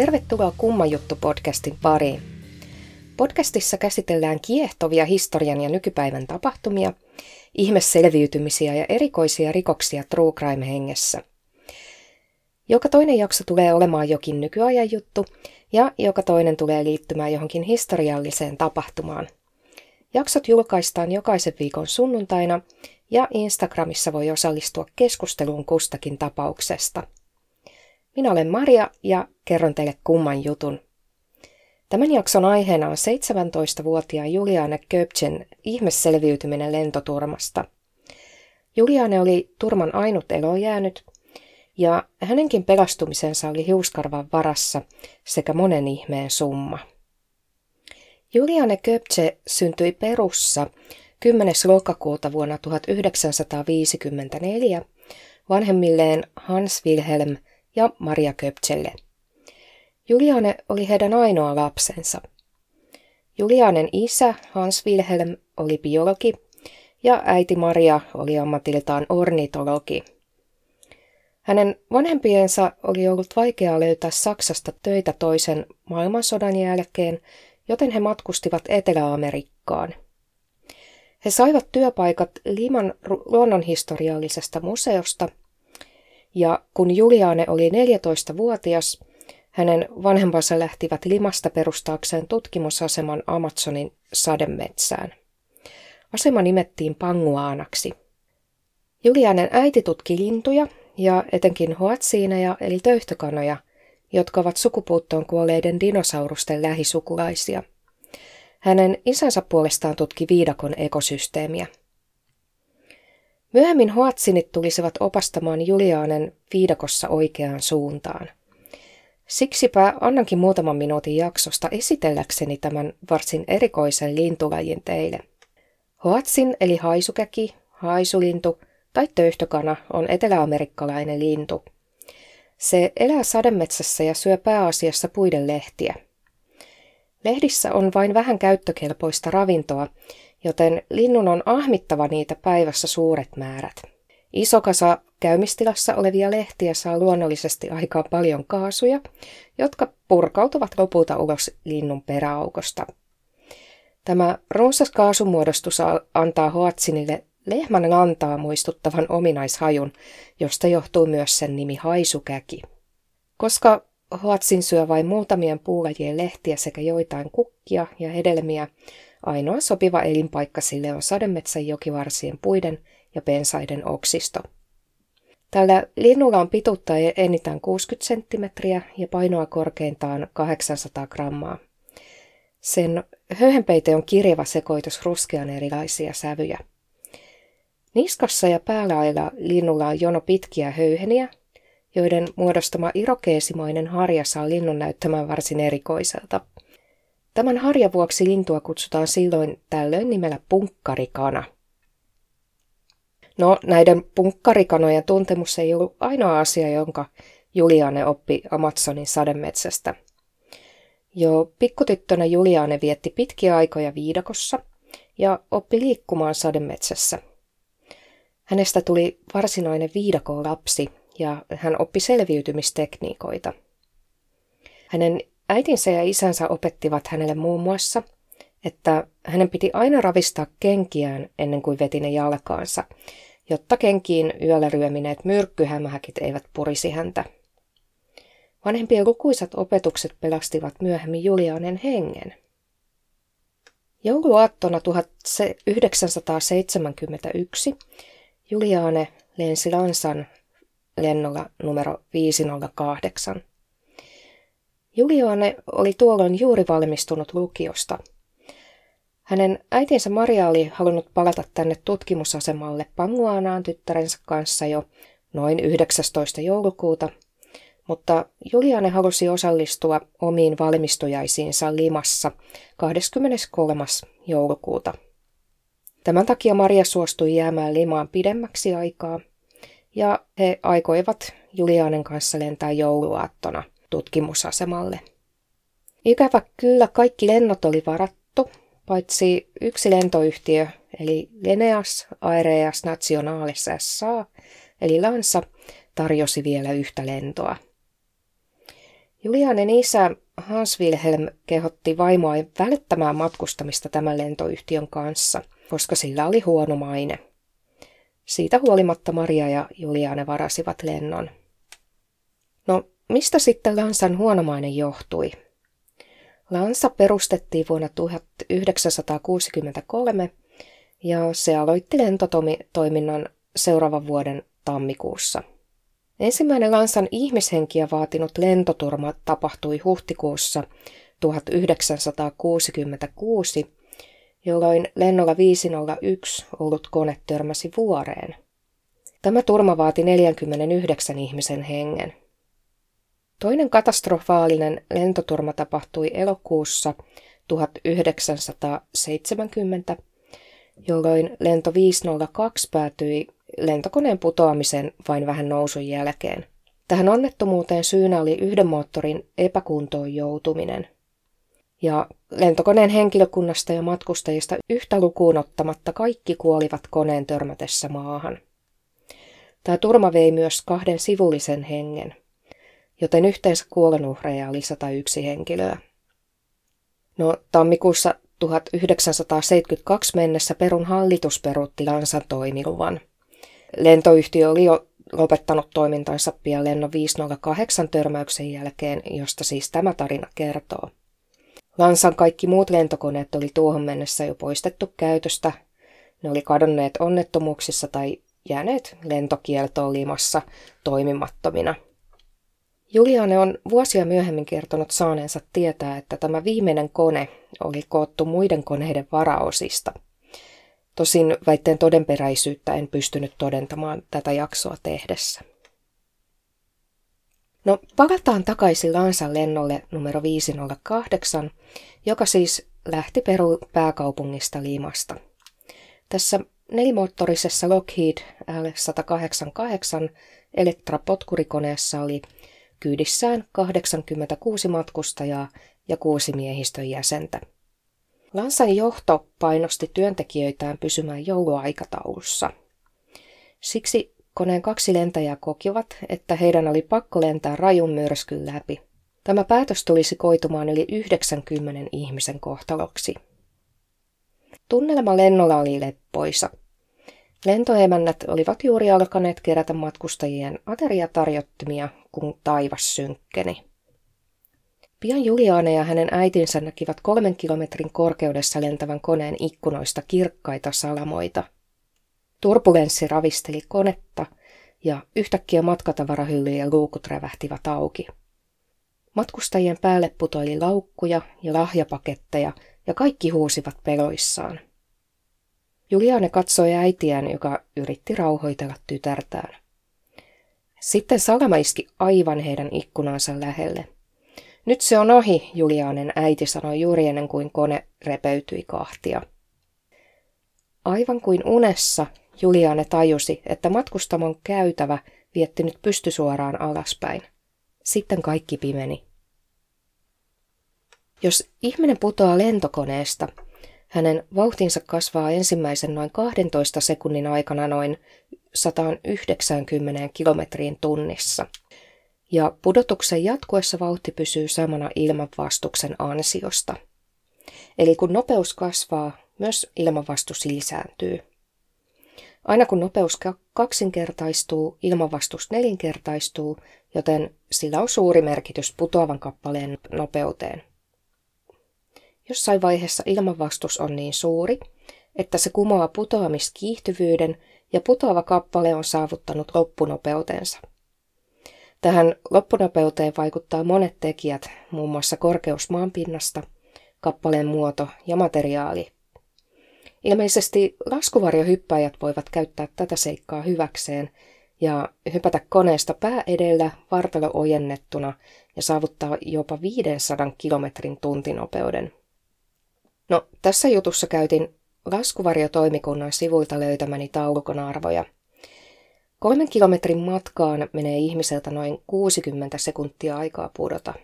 Tervetuloa Kumman juttu-podcastin pariin. Podcastissa käsitellään kiehtovia historian ja nykypäivän tapahtumia, ihmeselviytymisiä ja erikoisia rikoksia true crime hengessä. Joka toinen jakso tulee olemaan jokin nykyajan juttu ja joka toinen tulee liittymään johonkin historialliseen tapahtumaan. Jaksot julkaistaan jokaisen viikon sunnuntaina ja Instagramissa voi osallistua keskusteluun kustakin tapauksesta – minä olen Maria ja kerron teille kumman jutun. Tämän jakson aiheena on 17-vuotiaan Juliane Köpchen ihmeselviytyminen lentoturmasta. Juliane oli turman ainut elojäänyt ja hänenkin pelastumisensa oli hiuskarvan varassa sekä monen ihmeen summa. Juliane Köpche syntyi Perussa 10. lokakuuta vuonna 1954 vanhemmilleen Hans Wilhelm – ja Maria Köptselle. Juliane oli heidän ainoa lapsensa. Julianen isä Hans Wilhelm oli biologi ja äiti Maria oli ammatiltaan ornitologi. Hänen vanhempiensa oli ollut vaikeaa löytää Saksasta töitä toisen maailmansodan jälkeen, joten he matkustivat Etelä-Amerikkaan. He saivat työpaikat Liman luonnonhistoriallisesta museosta ja kun Juliane oli 14-vuotias, hänen vanhempansa lähtivät Limasta perustaakseen tutkimusaseman Amazonin sademetsään. Asema nimettiin Panguaanaksi. Julianen äiti tutki lintuja ja etenkin hoatsiineja eli töyhtökanoja, jotka ovat sukupuuttoon kuolleiden dinosaurusten lähisukulaisia. Hänen isänsä puolestaan tutki viidakon ekosysteemiä – Myöhemmin hoatsinit tulisivat opastamaan Juliaanen viidakossa oikeaan suuntaan. Siksipä annankin muutaman minuutin jaksosta esitelläkseni tämän varsin erikoisen lintulajin teille. Hoatsin eli haisukäki, haisulintu tai töyhtökana on eteläamerikkalainen lintu. Se elää sademetsässä ja syö pääasiassa puiden lehtiä. Lehdissä on vain vähän käyttökelpoista ravintoa, joten linnun on ahmittava niitä päivässä suuret määrät. Iso kasa käymistilassa olevia lehtiä saa luonnollisesti aikaan paljon kaasuja, jotka purkautuvat lopulta ulos linnun peräaukosta. Tämä runsas kaasumuodostus antaa Hoatsinille lehmän lantaa muistuttavan ominaishajun, josta johtuu myös sen nimi haisukäki. Koska Hoatsin syö vain muutamien puulajien lehtiä sekä joitain kukkia ja hedelmiä, Ainoa sopiva elinpaikka sille on sademetsän jokivarsien puiden ja pensaiden oksisto. Tällä linnulla on pituutta e- enintään 60 senttimetriä ja painoa korkeintaan 800 grammaa. Sen höyhenpeite on kirjava sekoitus ruskean erilaisia sävyjä. Niskassa ja päälailla linnulla on jono pitkiä höyheniä, joiden muodostama irokeesimainen harja saa linnun näyttämään varsin erikoiselta – Tämän harjan vuoksi lintua kutsutaan silloin tällöin nimellä punkkarikana. No, näiden punkkarikanojen tuntemus ei ollut ainoa asia, jonka Juliane oppi Amazonin sademetsästä. Jo pikkutyttönä Juliane vietti pitkiä aikoja viidakossa ja oppi liikkumaan sademetsässä. Hänestä tuli varsinainen viidakon lapsi ja hän oppi selviytymistekniikoita. Hänen Äitinsä ja isänsä opettivat hänelle muun muassa, että hänen piti aina ravistaa kenkiään ennen kuin veti ne jalkaansa, jotta kenkiin yöllä ryömineet myrkkyhämähäkit eivät purisi häntä. Vanhempien lukuisat opetukset pelastivat myöhemmin Julianen hengen. Jouluaattona 1971 Juliane lensi Lansan lennolla numero 508. Juliane oli tuolloin juuri valmistunut lukiosta. Hänen äitinsä Maria oli halunnut palata tänne tutkimusasemalle Panguanaan tyttärensä kanssa jo noin 19. joulukuuta, mutta Juliane halusi osallistua omiin valmistujaisiinsa Limassa 23. joulukuuta. Tämän takia Maria suostui jäämään Limaan pidemmäksi aikaa, ja he aikoivat Julianen kanssa lentää jouluaattona – tutkimusasemalle. Ikävä kyllä kaikki lennot oli varattu, paitsi yksi lentoyhtiö, eli Leneas Aereas Nationalis SA, eli Lansa, tarjosi vielä yhtä lentoa. Julianen isä Hans Wilhelm kehotti vaimoa välttämään matkustamista tämän lentoyhtiön kanssa, koska sillä oli huono maine. Siitä huolimatta Maria ja Juliane varasivat lennon. No, mistä sitten Lansan huonomaine johtui? Lansa perustettiin vuonna 1963 ja se aloitti lentotoiminnan seuraavan vuoden tammikuussa. Ensimmäinen Lansan ihmishenkiä vaatinut lentoturma tapahtui huhtikuussa 1966, jolloin lennolla 501 ollut kone törmäsi vuoreen. Tämä turma vaati 49 ihmisen hengen. Toinen katastrofaalinen lentoturma tapahtui elokuussa 1970, jolloin lento 502 päätyi lentokoneen putoamisen vain vähän nousun jälkeen. Tähän onnettomuuteen syynä oli yhden moottorin epäkuntoon joutuminen. Ja lentokoneen henkilökunnasta ja matkustajista yhtä lukuun ottamatta kaikki kuolivat koneen törmätessä maahan. Tämä turma vei myös kahden sivullisen hengen, joten yhteensä kuolonuhreja oli 101 henkilöä. No, tammikuussa 1972 mennessä Perun hallitus peruutti Lansan toimiluvan – Lentoyhtiö oli jo lopettanut toimintansa pian lennon 508 törmäyksen jälkeen, josta siis tämä tarina kertoo. Lansan kaikki muut lentokoneet oli tuohon mennessä jo poistettu käytöstä. Ne oli kadonneet onnettomuuksissa tai jääneet lentokieltoon limassa toimimattomina. Juliane on vuosia myöhemmin kertonut saaneensa tietää, että tämä viimeinen kone oli koottu muiden koneiden varaosista – Tosin väitteen todenperäisyyttä en pystynyt todentamaan tätä jaksoa tehdessä. No, palataan takaisin Lansan lennolle numero 508, joka siis lähti Peru pääkaupungista Limasta. Tässä nelimoottorisessa Lockheed L188 Elektra-potkurikoneessa oli kyydissään 86 matkustajaa ja kuusi miehistön jäsentä. Lansan johto painosti työntekijöitään pysymään jouluaikataulussa. Siksi koneen kaksi lentäjää kokivat, että heidän oli pakko lentää rajun myrskyn läpi. Tämä päätös tulisi koitumaan yli 90 ihmisen kohtaloksi. Tunnelma lennolla oli leppoisa. Lentoemännät olivat juuri alkaneet kerätä matkustajien ateriatarjottimia, kun taivas synkkeni. Pian Juliaane ja hänen äitinsä näkivät kolmen kilometrin korkeudessa lentävän koneen ikkunoista kirkkaita salamoita. Turbulenssi ravisteli konetta ja yhtäkkiä matkatavarahyllyjen luukut rävähtivät auki. Matkustajien päälle putoili laukkuja ja lahjapaketteja ja kaikki huusivat peloissaan. Juliane katsoi äitiään, joka yritti rauhoitella tytärtään. Sitten salama iski aivan heidän ikkunansa lähelle – nyt se on ohi, Julianen äiti sanoi juuri ennen kuin kone repeytyi kahtia. Aivan kuin unessa Juliane tajusi, että matkustamon käytävä vietti nyt pystysuoraan alaspäin. Sitten kaikki pimeni. Jos ihminen putoaa lentokoneesta, hänen vauhtinsa kasvaa ensimmäisen noin 12 sekunnin aikana noin 190 kilometriin tunnissa – ja pudotuksen jatkuessa vauhti pysyy samana ilmanvastuksen ansiosta. Eli kun nopeus kasvaa, myös ilmanvastus lisääntyy. Aina kun nopeus kaksinkertaistuu, ilmanvastus nelinkertaistuu, joten sillä on suuri merkitys putoavan kappaleen nopeuteen. Jossain vaiheessa ilmanvastus on niin suuri, että se kumoaa putoamiskiihtyvyyden ja putoava kappale on saavuttanut loppunopeutensa. Tähän loppunopeuteen vaikuttaa monet tekijät, muun muassa korkeus maanpinnasta, kappaleen muoto ja materiaali. Ilmeisesti laskuvarjohyppäjät voivat käyttää tätä seikkaa hyväkseen ja hypätä koneesta pää edellä vartalo ojennettuna ja saavuttaa jopa 500 kilometrin tuntinopeuden. No, tässä jutussa käytin laskuvarjotoimikunnan sivuilta löytämäni taulukon arvoja – Kolmen kilometrin matkaan menee ihmiseltä noin 60 sekuntia aikaa pudota.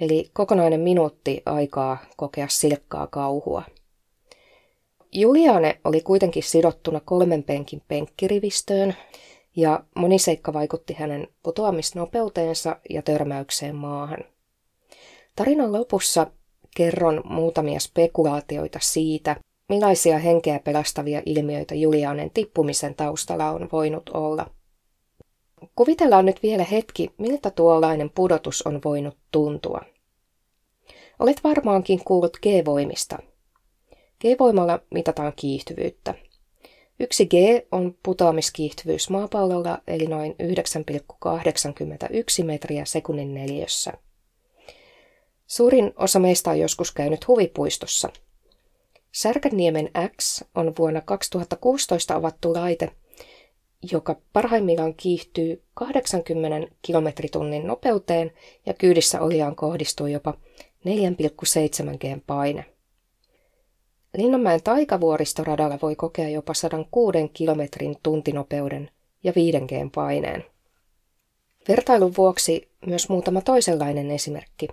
Eli kokonainen minuutti aikaa kokea silkkaa kauhua. Juliane oli kuitenkin sidottuna kolmen penkin penkkirivistöön, ja moni seikka vaikutti hänen putoamisnopeuteensa ja törmäykseen maahan. Tarinan lopussa kerron muutamia spekulaatioita siitä, millaisia henkeä pelastavia ilmiöitä Julianen tippumisen taustalla on voinut olla. Kuvitellaan nyt vielä hetki, miltä tuollainen pudotus on voinut tuntua. Olet varmaankin kuullut G-voimista. G-voimalla mitataan kiihtyvyyttä. Yksi G on putoamiskiihtyvyys maapallolla eli noin 9,81 metriä sekunnin neljössä. Suurin osa meistä on joskus käynyt huvipuistossa. Särkänniemen X on vuonna 2016 avattu laite, joka parhaimmillaan kiihtyy 80 kilometritunnin nopeuteen ja kyydissä oliaan kohdistuu jopa 4,7 g paine. Linnanmäen taikavuoristoradalla voi kokea jopa 106 kilometrin tuntinopeuden ja 5 g paineen. Vertailun vuoksi myös muutama toisenlainen esimerkki.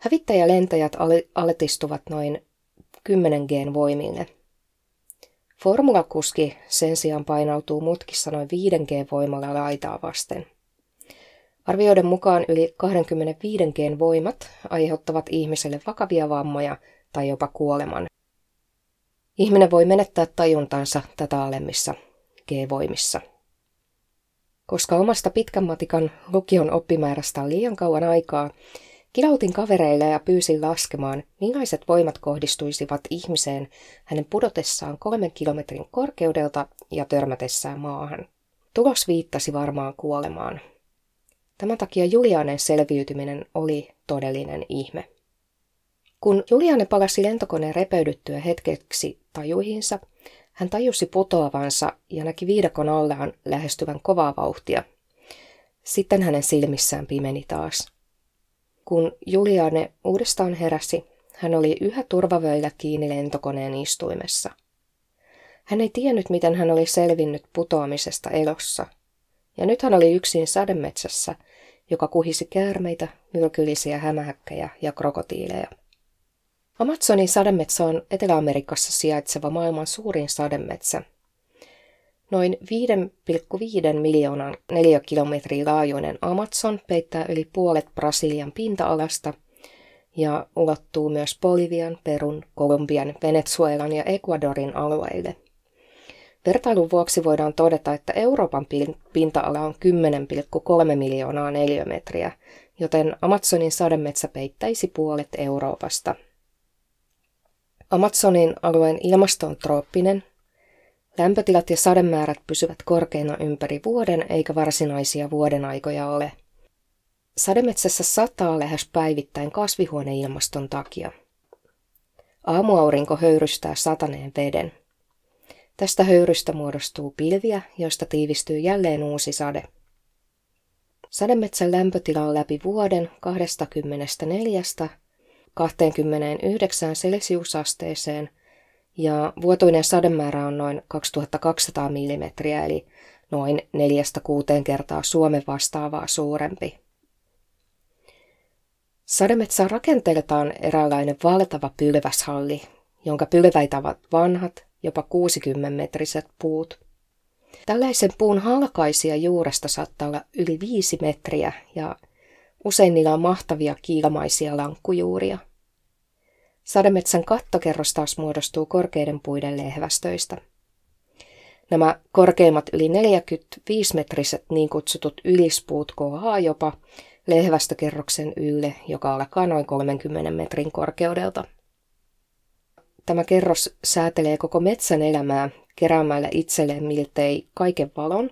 Hävittäjälentäjät altistuvat noin 10 g voimille. Formulakuski sen sijaan painautuu mutkissa noin 5 g voimalla laitaa vasten. Arvioiden mukaan yli 25 g voimat aiheuttavat ihmiselle vakavia vammoja tai jopa kuoleman. Ihminen voi menettää tajuntansa tätä alemmissa G-voimissa. Koska omasta pitkän matikan lukion oppimäärästä on liian kauan aikaa, kilautin kavereille ja pyysin laskemaan, millaiset voimat kohdistuisivat ihmiseen hänen pudotessaan kolmen kilometrin korkeudelta ja törmätessään maahan. Tulos viittasi varmaan kuolemaan. Tämän takia Julianen selviytyminen oli todellinen ihme. Kun Juliane palasi lentokoneen repeydyttyä hetkeksi tajuihinsa, hän tajusi putoavansa ja näki viidakon allaan lähestyvän kovaa vauhtia. Sitten hänen silmissään pimeni taas. Kun Juliane uudestaan heräsi, hän oli yhä turvavöillä kiinni lentokoneen istuimessa. Hän ei tiennyt, miten hän oli selvinnyt putoamisesta elossa. Ja nyt hän oli yksin sademetsässä, joka kuhisi käärmeitä, myrkyllisiä hämähäkkejä ja krokotiileja. Amazonin sademetsä on Etelä-Amerikassa sijaitseva maailman suurin sademetsä. Noin 5,5 miljoonan neliökilometriä laajuinen Amazon peittää yli puolet Brasilian pinta-alasta ja ulottuu myös Bolivian, Perun, Kolumbian, Venezuelan ja Ecuadorin alueille. Vertailun vuoksi voidaan todeta, että Euroopan pinta-ala on 10,3 miljoonaa neliömetriä, joten Amazonin sademetsä peittäisi puolet Euroopasta – Amazonin alueen ilmasto on trooppinen. Lämpötilat ja sademäärät pysyvät korkeina ympäri vuoden eikä varsinaisia vuodenaikoja ole. Sademetsässä sataa lähes päivittäin kasvihuoneilmaston takia. Aamuaurinko höyrystää sataneen veden. Tästä höyrystä muodostuu pilviä, joista tiivistyy jälleen uusi sade. Sademetsän lämpötila on läpi vuoden 24 29 celsiusasteeseen ja vuotuinen sademäärä on noin 2200 mm eli noin 4-6 kertaa Suomen vastaavaa suurempi. Sademetsä on rakenteeltaan eräänlainen valtava pylväshalli, jonka pylväitä ovat vanhat, jopa 60-metriset puut. Tällaisen puun halkaisia juuresta saattaa olla yli 5 metriä ja usein niillä on mahtavia kiilmaisia lankkujuuria – Sademetsän kattokerros taas muodostuu korkeiden puiden lehvästöistä. Nämä korkeimmat yli 45-metriset niin kutsutut ylispuut kohaa jopa lehvästökerroksen ylle, joka alkaa noin 30 metrin korkeudelta. Tämä kerros säätelee koko metsän elämää keräämällä itselleen miltei kaiken valon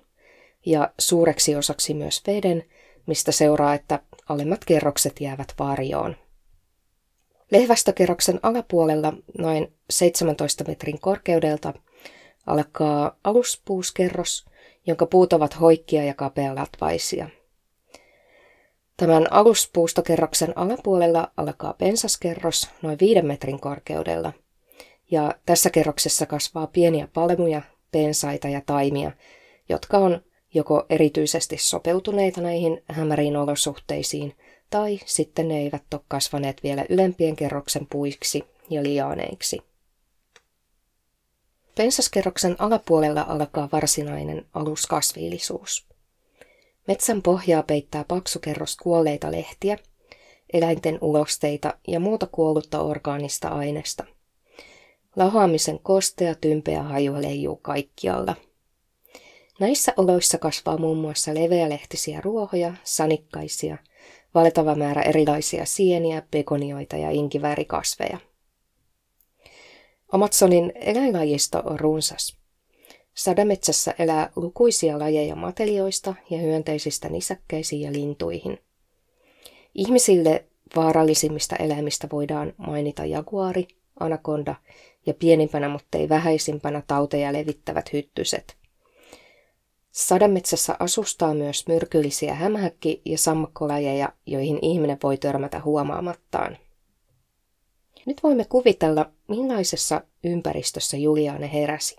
ja suureksi osaksi myös veden, mistä seuraa, että alemmat kerrokset jäävät varjoon. Lehvästökerroksen alapuolella noin 17 metrin korkeudelta alkaa aluspuuskerros, jonka puut ovat hoikkia ja kapealatvaisia. Tämän aluspuustokerroksen alapuolella alkaa pensaskerros noin 5 metrin korkeudella, ja tässä kerroksessa kasvaa pieniä palmuja, pensaita ja taimia, jotka on joko erityisesti sopeutuneita näihin hämäriin olosuhteisiin – tai sitten ne eivät ole kasvaneet vielä ylempien kerroksen puiksi ja liaaneiksi. Pensaskerroksen alapuolella alkaa varsinainen aluskasvillisuus. Metsän pohjaa peittää paksu kerros kuolleita lehtiä, eläinten ulosteita ja muuta kuollutta orgaanista aineesta. Lahoamisen kostea tympeä haju leijuu kaikkialla. Näissä oloissa kasvaa muun muassa leveälehtisiä ruohoja, sanikkaisia, valtava määrä erilaisia sieniä, pekonioita ja inkivärikasveja. Amazonin eläinlajisto on runsas. Sademetsässä elää lukuisia lajeja matelioista ja hyönteisistä nisäkkäisiin ja lintuihin. Ihmisille vaarallisimmista eläimistä voidaan mainita jaguari, anakonda ja pienimpänä, mutta ei vähäisimpänä tauteja levittävät hyttyset. Sademetsässä asustaa myös myrkyllisiä hämähäkki- ja sammakkolajeja, joihin ihminen voi törmätä huomaamattaan. Nyt voimme kuvitella, millaisessa ympäristössä Juliane heräsi.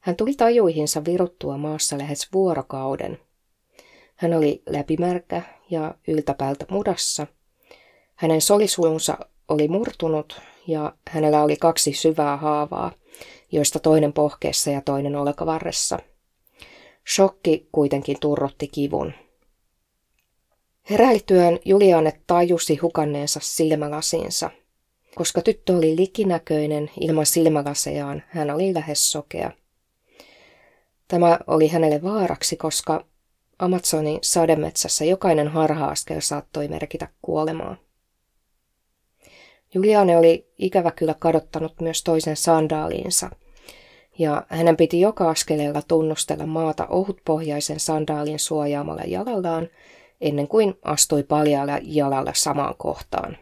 Hän tuli tajuihinsa viruttua maassa lähes vuorokauden. Hän oli läpimärkä ja yltäpäältä mudassa. Hänen solisulunsa oli murtunut ja hänellä oli kaksi syvää haavaa, joista toinen pohkeessa ja toinen olkavarressa. Shokki kuitenkin turrotti kivun. Heräiltyään Juliane tajusi hukanneensa silmälasinsa. Koska tyttö oli likinäköinen ilman silmälasejaan, hän oli lähes sokea. Tämä oli hänelle vaaraksi, koska Amazonin sademetsässä jokainen harha-askel saattoi merkitä kuolemaa. Juliane oli ikävä kyllä kadottanut myös toisen sandaaliinsa, ja hänen piti joka askeleella tunnustella maata ohutpohjaisen sandaalin suojaamalla jalallaan – ennen kuin astui paljaalla jalalla samaan kohtaan.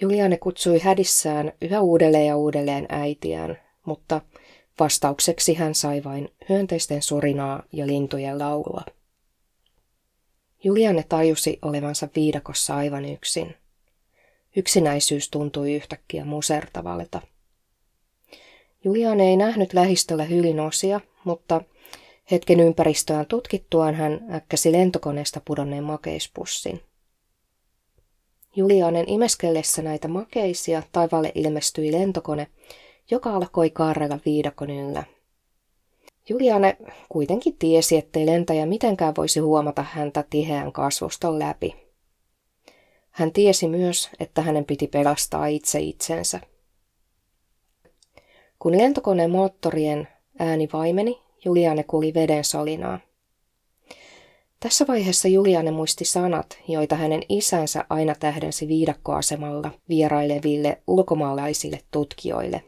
Juliane kutsui hädissään yhä uudelleen ja uudelleen äitiään, mutta vastaukseksi hän sai vain hyönteisten surinaa ja lintujen laulua. Juliane tajusi olevansa viidakossa aivan yksin. Yksinäisyys tuntui yhtäkkiä musertavalta. Juliane ei nähnyt lähistöllä hylinosia, mutta Hetken ympäristöään tutkittuaan hän äkkäsi lentokoneesta pudonneen makeispussin. Julianen imeskellessä näitä makeisia taivaalle ilmestyi lentokone, joka alkoi kaarella viidakon yllä. Juliane kuitenkin tiesi, ettei lentäjä mitenkään voisi huomata häntä tiheän kasvuston läpi. Hän tiesi myös, että hänen piti pelastaa itse itsensä. Kun lentokoneen moottorien ääni vaimeni Juliane kuuli veden solinaa. Tässä vaiheessa Juliane muisti sanat, joita hänen isänsä aina tähdensi viidakkoasemalla vieraileville ulkomaalaisille tutkijoille.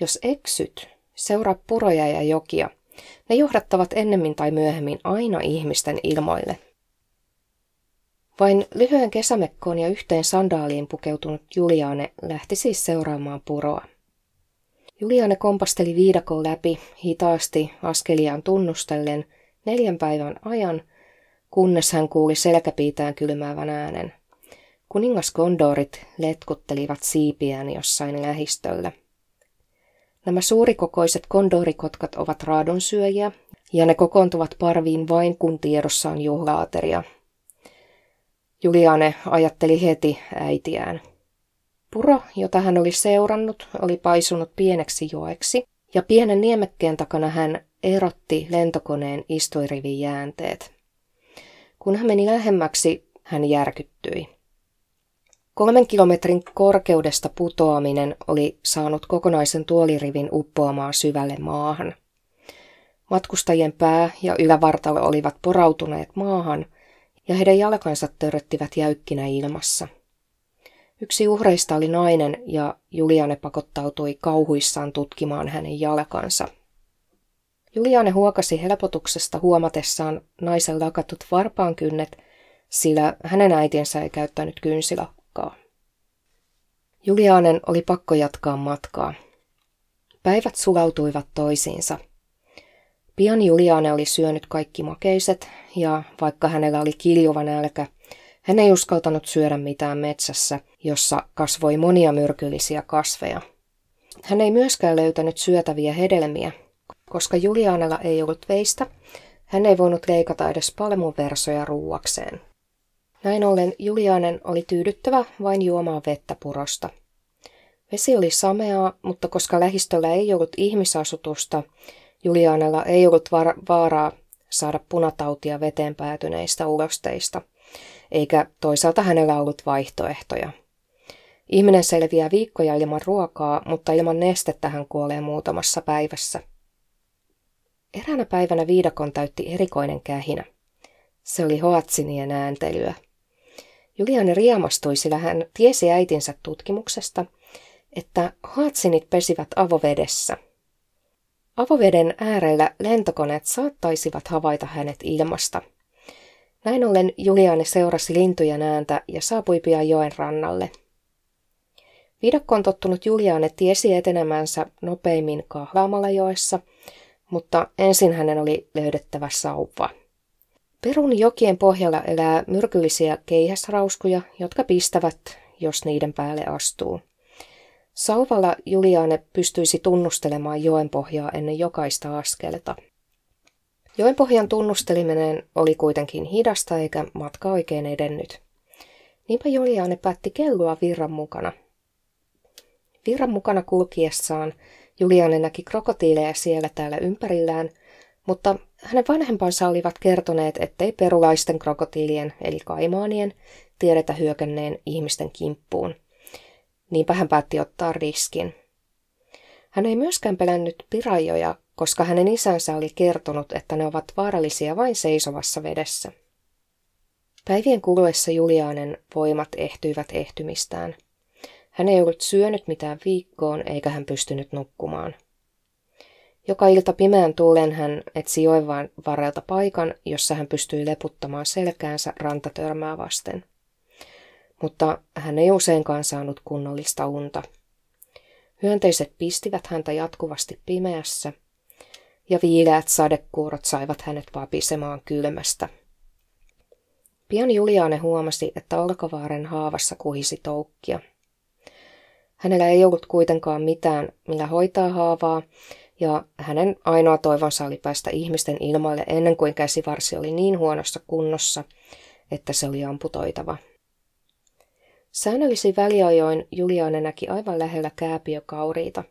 Jos eksyt, seuraa puroja ja jokia. Ne johdattavat ennemmin tai myöhemmin aina ihmisten ilmoille. Vain lyhyen kesämekkoon ja yhteen sandaaliin pukeutunut Juliane lähti siis seuraamaan puroa. Juliane kompasteli viidakon läpi hitaasti askeliaan tunnustellen neljän päivän ajan, kunnes hän kuuli selkäpiitään kylmäävän äänen. Kuningaskondorit letkuttelivat siipiään jossain lähistöllä. Nämä suurikokoiset kondorikotkat ovat raadonsyöjiä, ja ne kokoontuvat parviin vain kun tiedossa on juhlaateria. Juliane ajatteli heti äitiään – Puro, jota hän oli seurannut, oli paisunut pieneksi joeksi, ja pienen niemekkeen takana hän erotti lentokoneen istuirivin jäänteet. Kun hän meni lähemmäksi, hän järkyttyi. Kolmen kilometrin korkeudesta putoaminen oli saanut kokonaisen tuolirivin uppoamaan syvälle maahan. Matkustajien pää ja ylävartalo olivat porautuneet maahan, ja heidän jalkansa törröttivät jäykkinä ilmassa – Yksi uhreista oli nainen ja Juliane pakottautui kauhuissaan tutkimaan hänen jalkansa. Juliane huokasi helpotuksesta huomatessaan naisen lakatut varpaankynnet, sillä hänen äitinsä ei käyttänyt kynsilakkaa. Julianen oli pakko jatkaa matkaa. Päivät sulautuivat toisiinsa. Pian Juliane oli syönyt kaikki makeiset, ja vaikka hänellä oli kiljuva nälkä, hän ei uskaltanut syödä mitään metsässä, jossa kasvoi monia myrkyllisiä kasveja. Hän ei myöskään löytänyt syötäviä hedelmiä, koska Julianella ei ollut veistä, hän ei voinut leikata edes palmuversoja ruuakseen. Näin ollen Julianen oli tyydyttävä vain juomaan vettä purosta. Vesi oli sameaa, mutta koska lähistöllä ei ollut ihmisasutusta, Julianella ei ollut vaaraa saada punatautia veteen päätyneistä ulosteista, eikä toisaalta hänellä ollut vaihtoehtoja. Ihminen selviää viikkoja ilman ruokaa, mutta ilman nestettä hän kuolee muutamassa päivässä. Eräänä päivänä viidakon täytti erikoinen kähinä. Se oli Hoatsinien ääntelyä. Juliane riemastui, sillä hän tiesi äitinsä tutkimuksesta, että Hoatsinit pesivät avovedessä. Avoveden äärellä lentokoneet saattaisivat havaita hänet ilmasta. Näin ollen Juliane seurasi lintujen ääntä ja saapui pian joen rannalle – Viidakkoon tottunut Juliane tiesi etenemänsä nopeimmin kahlaamalla joessa, mutta ensin hänen oli löydettävä sauva. Perun jokien pohjalla elää myrkyllisiä keihäsrauskuja, jotka pistävät, jos niiden päälle astuu. Sauvalla Juliane pystyisi tunnustelemaan joen pohjaa ennen jokaista askelta. Joen pohjan tunnusteliminen oli kuitenkin hidasta eikä matka oikein edennyt. Niinpä Juliane päätti kellua virran mukana. Virran mukana kulkiessaan Juliane näki krokotiileja siellä täällä ympärillään, mutta hänen vanhempansa olivat kertoneet, ettei perulaisten krokotiilien eli kaimaanien tiedetä hyökänneen ihmisten kimppuun. Niinpä hän päätti ottaa riskin. Hän ei myöskään pelännyt pirajoja, koska hänen isänsä oli kertonut, että ne ovat vaarallisia vain seisovassa vedessä. Päivien kuluessa Julianen voimat ehtyivät ehtymistään – hän ei ollut syönyt mitään viikkoon eikä hän pystynyt nukkumaan. Joka ilta pimeän tullen hän etsi joen varrelta paikan, jossa hän pystyi leputtamaan selkäänsä rantatörmää vasten. Mutta hän ei useinkaan saanut kunnollista unta. Hyönteiset pistivät häntä jatkuvasti pimeässä, ja viileät sadekuurot saivat hänet vapisemaan kylmästä. Pian Juliane huomasi, että olkavaaren haavassa kuhisi toukkia – Hänellä ei ollut kuitenkaan mitään, millä hoitaa haavaa, ja hänen ainoa toivonsa oli päästä ihmisten ilmoille ennen kuin käsivarsi oli niin huonossa kunnossa, että se oli amputoitava. Säännöllisin väliajoin Juliane näki aivan lähellä kääpiökauriita.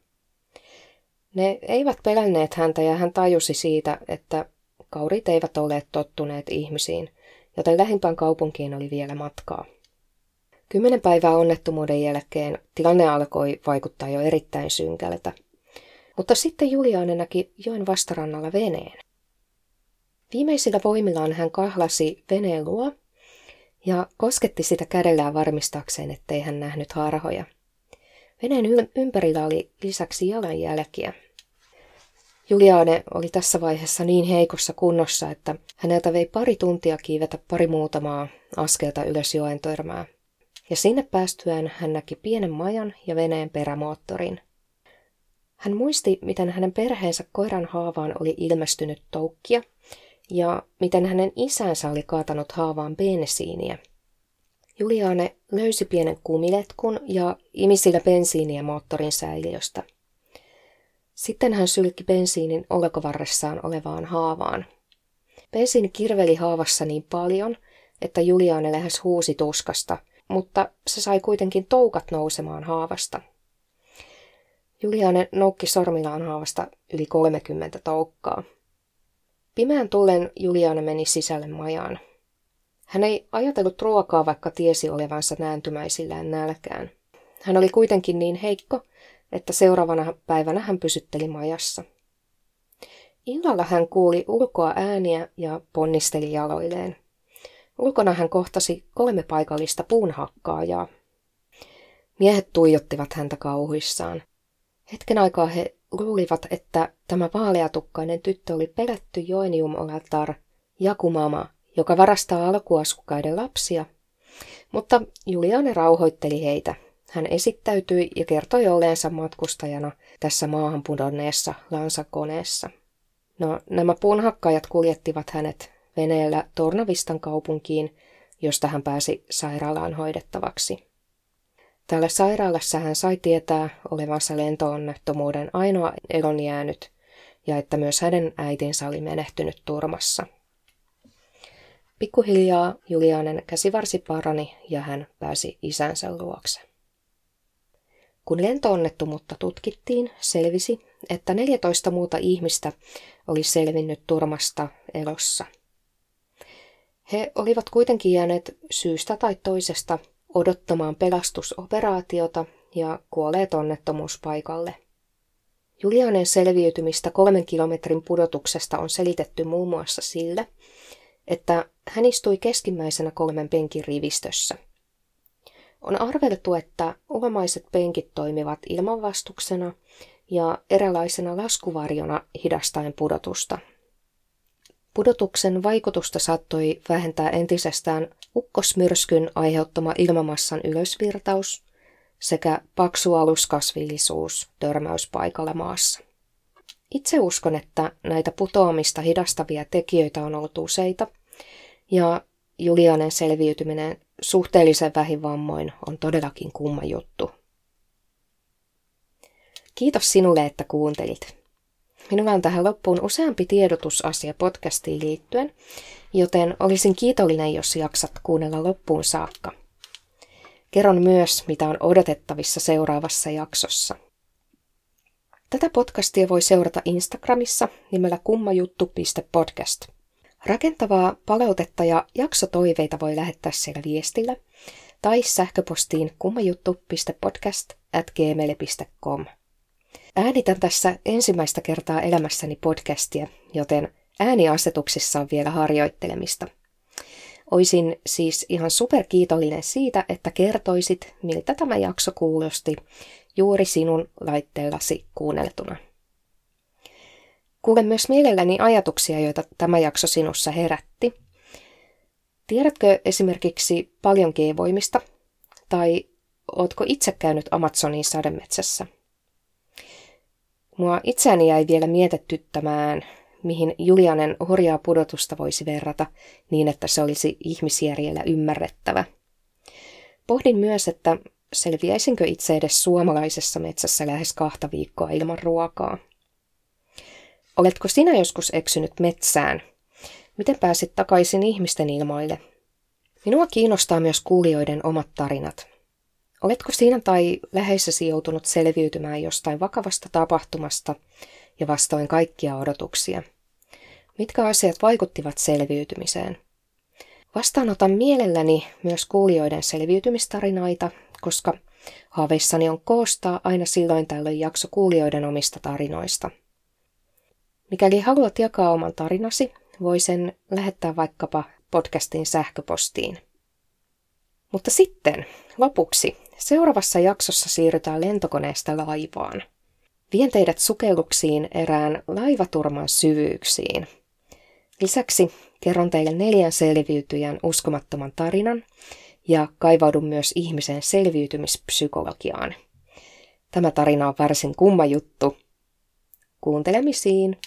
Ne eivät pelänneet häntä ja hän tajusi siitä, että kaurit eivät olleet tottuneet ihmisiin, joten lähimpään kaupunkiin oli vielä matkaa. Kymmenen päivää onnettomuuden jälkeen tilanne alkoi vaikuttaa jo erittäin synkältä. Mutta sitten Juliaane näki joen vastarannalla veneen. Viimeisillä voimillaan hän kahlasi veneen luo ja kosketti sitä kädellään varmistaakseen, ettei hän nähnyt harhoja. Veneen ympärillä oli lisäksi jalanjälkiä. Juliaane oli tässä vaiheessa niin heikossa kunnossa, että häneltä vei pari tuntia kiivetä pari muutamaa askelta ylös joen törmää ja sinne päästyään hän näki pienen majan ja veneen perämoottorin. Hän muisti, miten hänen perheensä koiran haavaan oli ilmestynyt toukkia ja miten hänen isänsä oli kaatanut haavaan bensiiniä. Juliane löysi pienen kumiletkun ja imi sillä bensiiniä moottorin säiliöstä. Sitten hän sylki bensiinin olkavarressaan olevaan haavaan. Bensiini kirveli haavassa niin paljon, että Juliane lähes huusi tuskasta – mutta se sai kuitenkin toukat nousemaan haavasta. Juliane noukki sormillaan haavasta yli 30 toukkaa. Pimeän tullen Juliane meni sisälle majaan. Hän ei ajatellut ruokaa, vaikka tiesi olevansa nääntymäisillään nälkään. Hän oli kuitenkin niin heikko, että seuraavana päivänä hän pysytteli majassa. Illalla hän kuuli ulkoa ääniä ja ponnisteli jaloilleen. Ulkona hän kohtasi kolme paikallista puunhakkaajaa. Miehet tuijottivat häntä kauhuissaan. Hetken aikaa he luulivat, että tämä vaaleatukkainen tyttö oli pelätty Joenium Olatar Jakumama, joka varastaa alkuasukkaiden lapsia. Mutta Juliane rauhoitteli heitä. Hän esittäytyi ja kertoi olleensa matkustajana tässä maahan pudonneessa lansakoneessa. No, nämä puunhakkaajat kuljettivat hänet veneellä Tornavistan kaupunkiin, josta hän pääsi sairaalaan hoidettavaksi. Täällä sairaalassa hän sai tietää olevansa lentoonnettomuuden ainoa elonjäänyt ja että myös hänen äitinsä oli menehtynyt turmassa. Pikkuhiljaa Julianen käsivarsi parani ja hän pääsi isänsä luokse. Kun lentoonnettomuutta tutkittiin, selvisi, että 14 muuta ihmistä oli selvinnyt turmasta elossa. He olivat kuitenkin jääneet syystä tai toisesta odottamaan pelastusoperaatiota ja kuolleet onnettomuuspaikalle. Julianen selviytymistä kolmen kilometrin pudotuksesta on selitetty muun muassa sillä, että hän istui keskimmäisenä kolmen penkin rivistössä. On arveltu, että ulkomaiset penkit toimivat ilmanvastuksena ja eräänlaisena laskuvarjona hidastaen pudotusta. Pudotuksen vaikutusta saattoi vähentää entisestään ukkosmyrskyn aiheuttama ilmamassan ylösvirtaus sekä paksu aluskasvillisuus törmäyspaikalla maassa. Itse uskon, että näitä putoamista hidastavia tekijöitä on ollut useita, ja Julianen selviytyminen suhteellisen vähivammoin on todellakin kumma juttu. Kiitos sinulle, että kuuntelit. Minulla on tähän loppuun useampi tiedotusasia podcastiin liittyen, joten olisin kiitollinen, jos jaksat kuunnella loppuun saakka. Kerron myös, mitä on odotettavissa seuraavassa jaksossa. Tätä podcastia voi seurata Instagramissa nimellä kummajuttu.podcast. Rakentavaa palautetta ja jaksotoiveita voi lähettää siellä viestillä tai sähköpostiin kummajuttu.podcast at gmail.com. Äänitän tässä ensimmäistä kertaa elämässäni podcastia, joten ääniasetuksissa on vielä harjoittelemista. Oisin siis ihan superkiitollinen siitä, että kertoisit, miltä tämä jakso kuulosti juuri sinun laitteellasi kuunneltuna. Kuulen myös mielelläni ajatuksia, joita tämä jakso sinussa herätti. Tiedätkö esimerkiksi paljon G-voimista? Tai ootko itse käynyt Amazonin sademetsässä? Mua itseäni jäi vielä mietityttämään, mihin Julianen hurjaa pudotusta voisi verrata niin, että se olisi ihmisjärjellä ymmärrettävä. Pohdin myös, että selviäisinkö itse edes suomalaisessa metsässä lähes kahta viikkoa ilman ruokaa. Oletko sinä joskus eksynyt metsään? Miten pääsit takaisin ihmisten ilmoille? Minua kiinnostaa myös kuulijoiden omat tarinat. Oletko siinä tai läheisesi joutunut selviytymään jostain vakavasta tapahtumasta ja vastoin kaikkia odotuksia? Mitkä asiat vaikuttivat selviytymiseen? Vastaanotan mielelläni myös kuulijoiden selviytymistarinoita, koska haaveissani on koostaa aina silloin tällöin jakso kuulijoiden omista tarinoista. Mikäli haluat jakaa oman tarinasi, voi sen lähettää vaikkapa podcastin sähköpostiin. Mutta sitten, lopuksi, seuraavassa jaksossa siirrytään lentokoneesta laivaan. Vien teidät sukelluksiin erään laivaturman syvyyksiin. Lisäksi kerron teille neljän selviytyjän uskomattoman tarinan ja kaivaudun myös ihmisen selviytymispsykologiaan. Tämä tarina on varsin kumma juttu. Kuuntelemisiin!